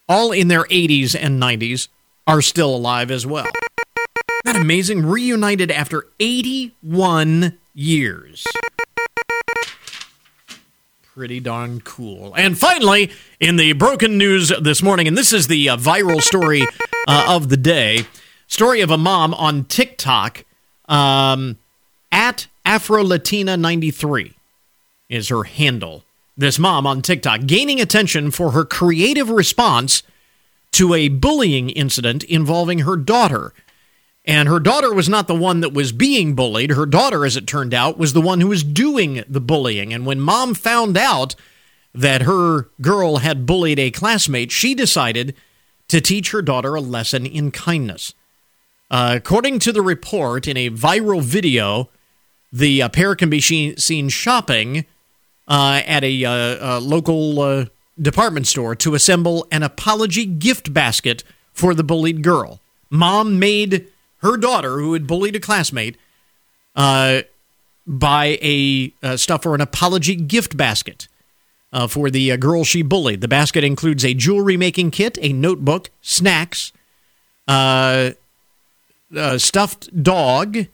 all in their 80s and 90s, are still alive as well. That amazing? Reunited after 81 years pretty darn cool. And finally, in the broken news this morning, and this is the uh, viral story uh, of the day story of a mom on TikTok um, at AfroLatina93 is her handle. This mom on TikTok gaining attention for her creative response to a bullying incident involving her daughter. And her daughter was not the one that was being bullied. Her daughter, as it turned out, was the one who was doing the bullying. And when mom found out that her girl had bullied a classmate, she decided to teach her daughter a lesson in kindness. Uh, according to the report in a viral video, the uh, pair can be seen shopping at a, uh, a local uh, department store to assemble an apology gift basket for the bullied girl. Mom made her daughter, who had bullied a classmate, uh, buy a uh, stuff for an apology gift basket uh, for the uh, girl she bullied. The basket includes a jewelry making kit, a notebook, snacks, uh, a stuffed dog,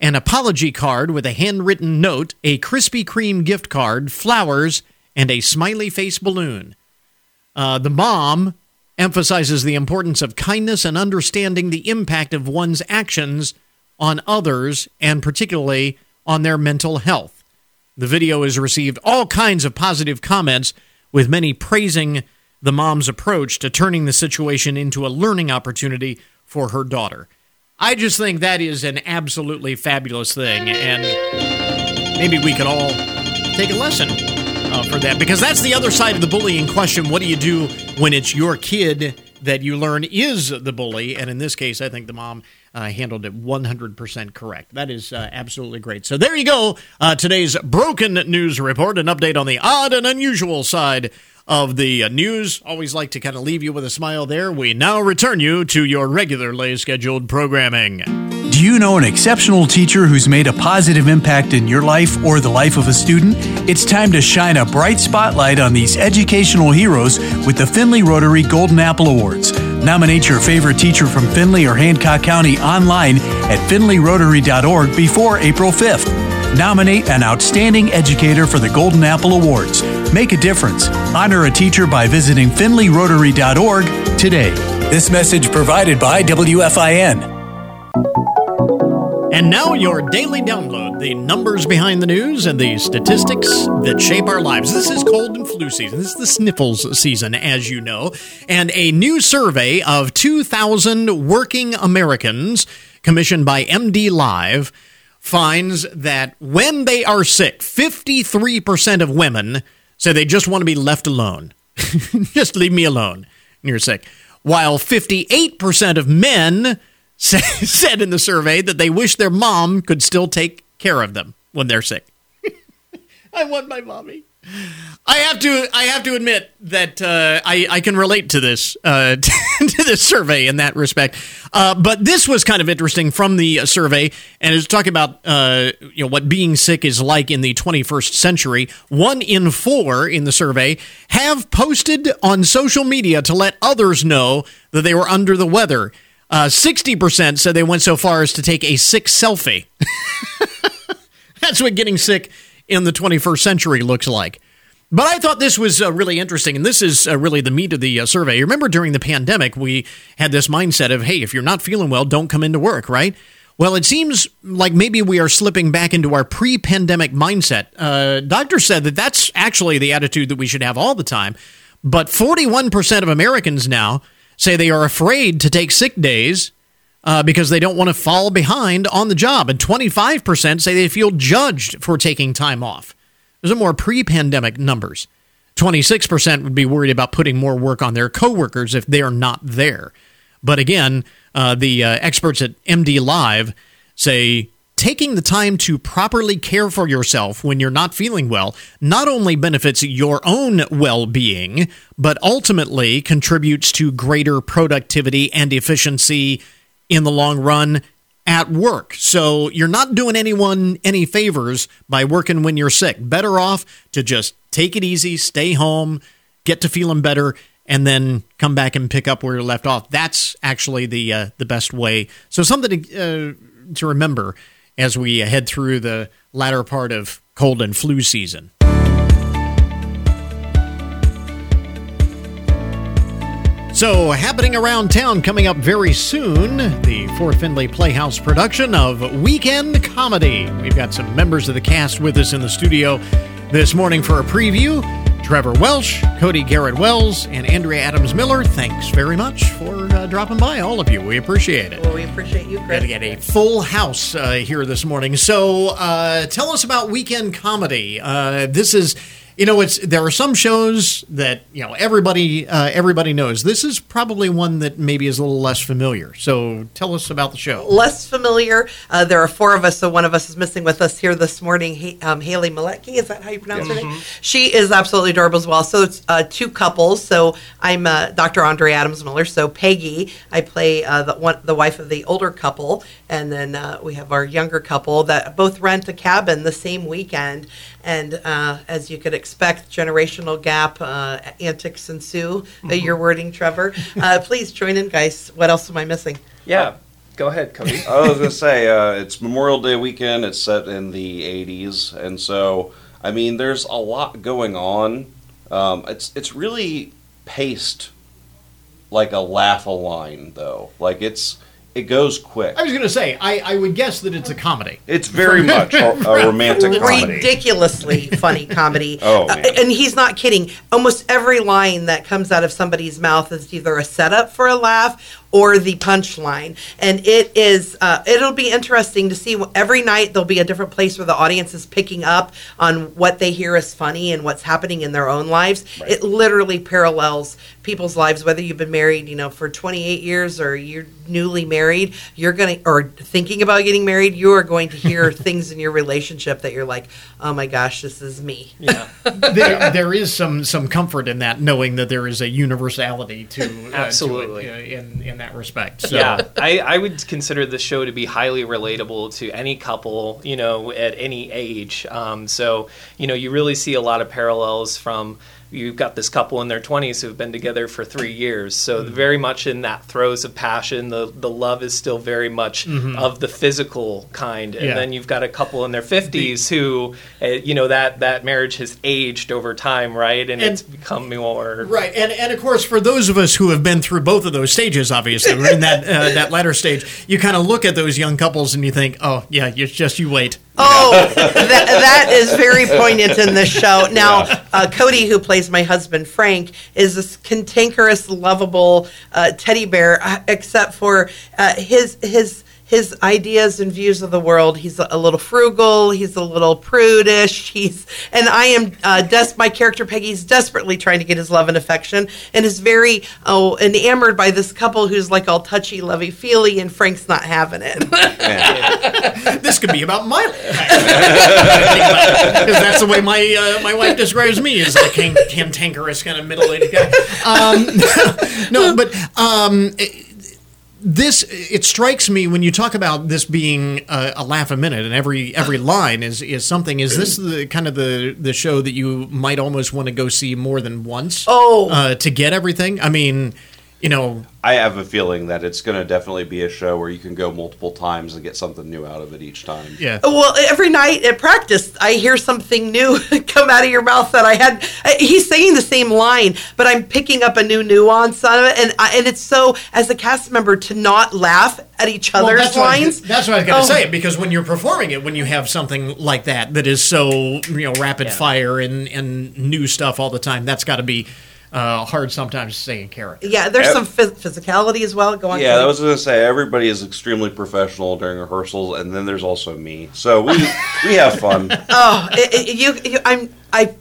an apology card with a handwritten note, a Krispy Kreme gift card, flowers, and a smiley face balloon. Uh, the mom emphasizes the importance of kindness and understanding the impact of one's actions on others and particularly on their mental health. The video has received all kinds of positive comments, with many praising the mom's approach to turning the situation into a learning opportunity for her daughter. I just think that is an absolutely fabulous thing, and maybe we could all take a lesson uh, for that because that's the other side of the bullying question. What do you do when it's your kid that you learn is the bully? And in this case, I think the mom uh, handled it 100% correct. That is uh, absolutely great. So there you go. Uh, today's broken news report, an update on the odd and unusual side of the news. Always like to kind of leave you with a smile there. We now return you to your regularly scheduled programming. Do you know an exceptional teacher who's made a positive impact in your life or the life of a student? It's time to shine a bright spotlight on these educational heroes with the Findlay Rotary Golden Apple Awards. Nominate your favorite teacher from Findlay or Hancock County online at findlayrotary.org before April 5th. Nominate an outstanding educator for the Golden Apple Awards. Make a difference. Honor a teacher by visiting findlayrotary.org today. This message provided by WFIN. And now, your daily download the numbers behind the news and the statistics that shape our lives. This is cold and flu season. This is the sniffles season, as you know. And a new survey of 2,000 working Americans commissioned by MD Live finds that when they are sick, 53% of women say they just want to be left alone. *laughs* just leave me alone. And you're sick. while 58% of men *laughs* said in the survey that they wish their mom could still take care of them when they're sick. *laughs* I want my mommy. I have to. I have to admit that uh, I, I can relate to this uh, *laughs* to this survey in that respect. Uh, but this was kind of interesting from the survey, and it's talking about uh, you know what being sick is like in the 21st century. One in four in the survey have posted on social media to let others know that they were under the weather. Uh, sixty percent said they went so far as to take a sick selfie. *laughs* That's what getting sick in the 21st century looks like. But I thought this was uh, really interesting, and this is uh, really the meat of the uh, survey. Remember, during the pandemic, we had this mindset of, hey, if you're not feeling well, don't come into work, right? Well, it seems like maybe we are slipping back into our pre pandemic mindset. Uh, doctors said that that's actually the attitude that we should have all the time. But 41% of Americans now say they are afraid to take sick days uh, because they don't want to fall behind on the job. And 25% say they feel judged for taking time off. Those are more pre pandemic numbers. 26% would be worried about putting more work on their coworkers if they're not there. But again, uh, the uh, experts at MD Live say taking the time to properly care for yourself when you're not feeling well not only benefits your own well being, but ultimately contributes to greater productivity and efficiency in the long run at work. So you're not doing anyone any favors by working when you're sick. Better off to just take it easy, stay home, get to feeling better, and then come back and pick up where you left off. That's actually the uh, the best way. So something to uh, to remember as we head through the latter part of cold and flu season. So, happening around town coming up very soon, the Fort Findlay Playhouse production of Weekend Comedy. We've got some members of the cast with us in the studio this morning for a preview. Trevor Welsh, Cody Garrett Wells, and Andrea Adams Miller. Thanks very much for uh, dropping by, all of you. We appreciate it. Well, we appreciate you, Chris. Got to get a full house uh, here this morning. So, uh, tell us about Weekend Comedy. Uh, this is you know, it's there are some shows that you know everybody uh, everybody knows. This is probably one that maybe is a little less familiar. So tell us about the show. Less familiar. Uh, there are four of us, so one of us is missing with us here this morning. He, um, Haley Maletki, is that how you pronounce her name? She is absolutely adorable as well. So it's uh, two couples. So I'm uh, Dr. Andre Adams Miller. So Peggy, I play uh, the one the wife of the older couple, and then uh, we have our younger couple that both rent a cabin the same weekend. And uh, as you could expect, generational gap uh, antics ensue. Uh, your wording, Trevor. Uh, please join in, guys. What else am I missing? Yeah, go ahead, Cody. *laughs* I was gonna say uh, it's Memorial Day weekend. It's set in the '80s, and so I mean, there's a lot going on. Um, it's it's really paced like a laugh a line, though. Like it's it goes quick. I was going to say, I, I would guess that it's a comedy. It's very *laughs* much a, a romantic comedy. ridiculously funny *laughs* comedy. Oh, Uh, man. and he's not kidding. Almost every line that comes out of somebody's mouth is either a setup for a laugh or the punchline. And it is uh, it'll be interesting to see every night there'll be a different place where the audience is picking up on what they hear is funny and what's happening in their own lives. It literally parallels people's lives whether you've been married, you know, for 28 years or you're newly married, you're going to or thinking about getting married, you are going to hear *laughs* things in your relationship that you're like, "Oh my gosh, this is me." Yeah. *laughs* there, there is some some comfort in that, knowing that there is a universality to uh, to Absolutely. it, uh, in in that respect. So, Yeah, I, I would consider the show to be highly relatable to any couple, you know, at any age. Um, so, you know, you really see a lot of parallels from you've got this couple in their 20s who've been together for three years. So, very much in that throes of passion. The, the love is still very much Mhm. of the physical kind. And Yeah. then you've got a couple in their 50s who, uh, you know, that, that marriage has aged over time, right? And, And- it's become more. Right, and and of course, for those of us who have been through both of those stages, obviously, we're in that uh, that *laughs* latter stage, you kind of look at those young couples and you think, oh yeah, it's just you wait. Oh, *laughs* that, that is very poignant in this show. Now, uh, Cody, who plays my husband Frank, is this cantankerous, lovable uh, teddy bear, uh, except for uh, his his his ideas and views of the world. He's a, a little frugal. He's a little prudish. He's and I am uh, des- my character Peggy's desperately trying to get his love and affection, and is very oh enamored by this couple who's like all touchy, lovey, feely, and Frank's not having it. *laughs* this could be about my life. *laughs* Because that's the way my uh, my wife describes me as a can- cantankerous kind of middle aged guy. Um, *laughs* no, but um, it- this it strikes me when you talk about this being a, a laugh a minute and every every line is is something. Is this the kind of the the show that you might almost want to go see more than once? Oh. uh, to get everything. I mean, you know, I have a feeling that it's going to definitely be a show where you can go multiple times and get something new out of it each time. yeah. Well, every night at practice, I hear something new *laughs* come out of your mouth that I had. He's saying the same line, but I'm picking up a new nuance out of it, and I, and it's so as a cast member to not laugh at each Well, other's that's what I- lines. that's what I was going to Oh. say because when you're performing it, when you have something like that that is so you know rapid fire and and new stuff all the time, that's got to be uh, hard sometimes to stay in character. Yeah, there's some phys- physicality as well. Go on. Yeah, I was going to say everybody is extremely professional during rehearsals, and then there's also me. So we we have fun. *laughs* oh, it, it- you, you, I'm, I,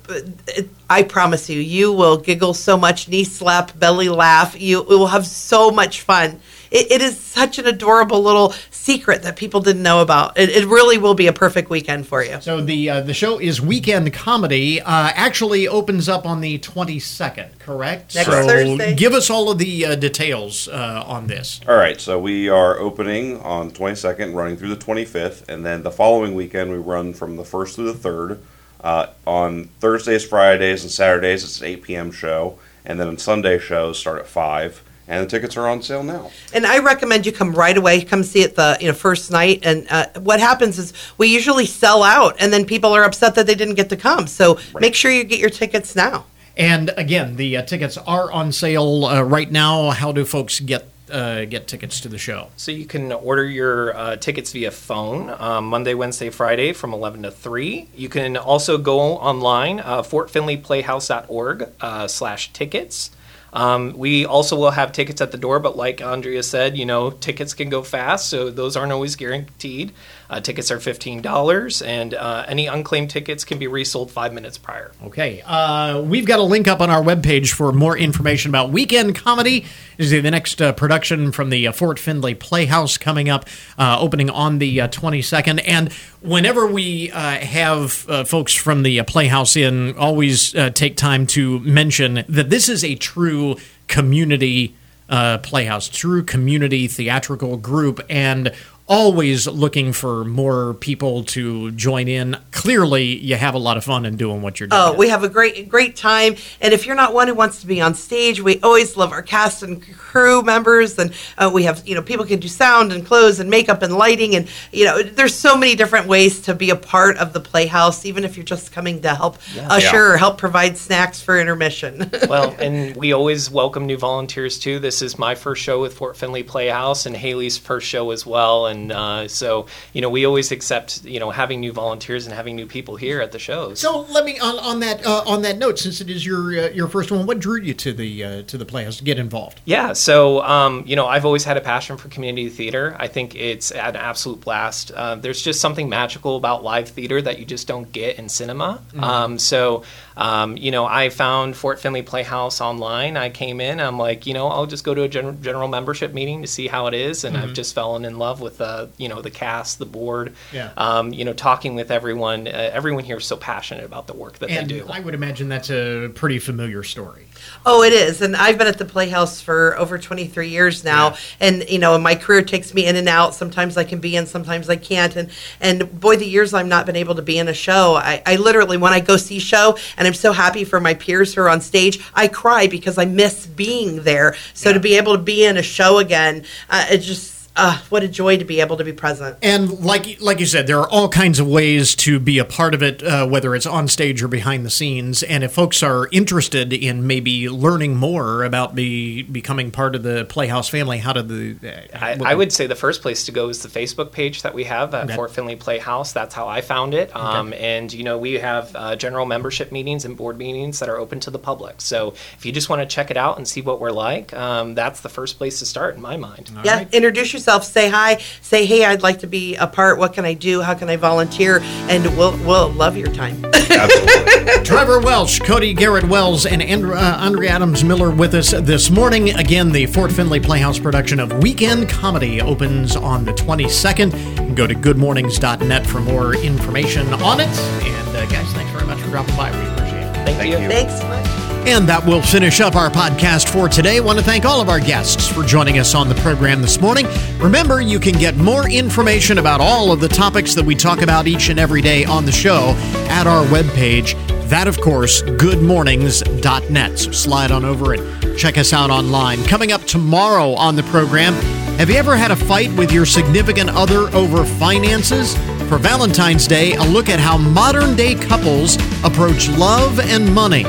I promise you, you will giggle so much, knee slap, belly laugh. You will have so much fun. It, it is such an adorable little secret that people didn't know about. It, it really will be a perfect weekend for you. So the uh, the show is weekend comedy. Uh, actually opens up on the 22nd, correct? Next so Thursday. Give us all of the uh, details uh, on this. All right, so we are opening on 22nd, running through the 25th, and then the following weekend we run from the 1st through the 3rd. Uh, on Thursdays, Fridays, and Saturdays, it's an 8 p.m. show, and then on Sunday shows start at 5, and the tickets are on sale now. And I recommend you come right away. Come see it the you know first night. And uh, what happens is we usually sell out, and then people are upset that they didn't get to come. So make sure you get your tickets now. And again, the uh, tickets are on sale uh, right now. How do folks get uh, get tickets to the show? So you can order your uh, tickets via phone um, Monday, Wednesday, Friday from 11 to 3. You can also go online, uh, fortfindlayplayhouse.org uh, slash tickets. Um, we also will have tickets at the door, but like Andrea said, you know, tickets can go fast, so those aren't always guaranteed. Uh, tickets are $15, and uh, any unclaimed tickets can be resold five minutes prior. Okay, uh, we've got a link up on our webpage for more information about Weekend Comedy. This is the next uh, production from the uh, Fort Findlay Playhouse coming up, uh, opening on the uh, 22nd. And whenever we have folks from the Playhouse in, always take time to mention that this is a true community uh, playhouse, true community theatrical group, and always looking for more people to join in. Clearly, you have a lot of fun in doing what you're doing. Oh, we have a great great time, and if you're not one who wants to be on stage, we always love our cast and crew members, and uh, we have you know people can do sound and clothes and makeup and lighting, and you know there's so many different ways to be a part of the Playhouse, even if you're just coming to help usher or help provide snacks for intermission. *laughs* well, and we always welcome new volunteers too. This is my first show with Fort Findlay Playhouse and Haley's first show as well. And uh, so, you know, we always accept, you know, having new volunteers and having new people here at the shows. So let me on, on that uh, on that note, since it is your uh, your first one, what drew you to the uh, to the Playhouse to get involved? Yeah, so um, you know, I've always had a passion for community theater. I think it's an absolute blast. Uh, there's just something magical about live theater that you just don't get in cinema. Mhm. Um, so, um, you know, I found Fort Findlay Playhouse online. I came in. I'm like, you know, I'll just go to a gen- general membership meeting to see how it is, and I've Mhm. just fallen in love with uh, you know the cast, the board. Yeah. Um, you know, talking with everyone. Uh, everyone here is so passionate about the work that and they do. I would imagine that's a pretty familiar story. Oh, it is. And I've been at the Playhouse for over 23 years now. yeah. And, you know, my career takes me in and out. Sometimes I can be in, sometimes I can't. And, and boy, the years I've not been able to be in a show, I, I literally, when I go see show and I'm so happy for my peers who are on stage, I cry because I miss being there. So to be able to be in a show again, uh, it just, uh, what a joy to be able to be present. And like like you said, there are all kinds of ways to be a part of it, uh, whether it's on stage or behind the scenes. And if folks are interested in maybe learning more about be becoming part of the Playhouse family, how do the I, I would say the first place to go is the Facebook page that we have at Okay. Fort Findlay Playhouse. That's how I found it. Um, And, you know, we have uh, general membership meetings and board meetings that are open to the public. So if you just want to check it out and see what we're like, um, that's the first place to start in my mind. yeah, introduce yourself yourself. Say hi. Say, hey, I'd like to be a part. What can I do? How can I volunteer? And we'll we'll love your time. *laughs* Trevor Welsh, Cody Garrett Wells, and Andrea, uh, Andrea Adams Miller with us this morning. Again, the Fort Findlay Playhouse production of Weekend Comedy opens on the 22nd. You can go to goodmornings.net for more information on it. And uh, guys, thanks very much for dropping by. We appreciate it. Thank, you. Thanks so much. And that will finish up our podcast for today. want to thank all of our guests for joining us on the program this morning. Remember, you can get more information about all of the topics that we talk about each and every day on the show at our webpage. That, of course, goodmornings.net. So slide on over and check us out online. Coming up tomorrow on the program, have you ever had a fight with your significant other over finances? For Valentine's Day, a look at how modern day couples approach love and money.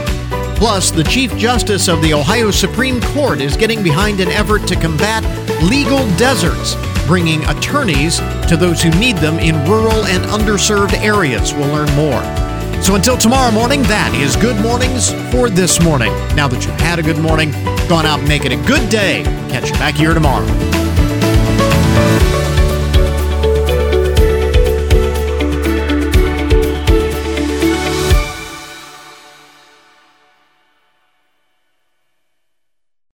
Plus, the Chief Justice of the Ohio Supreme Court is getting behind an effort to combat legal deserts, bringing attorneys to those who need them in rural and underserved areas. We'll learn more. So until tomorrow morning, that is Good Mornings for this morning. Now that you've had a good morning, gone out and make it a good day. Catch you back here tomorrow.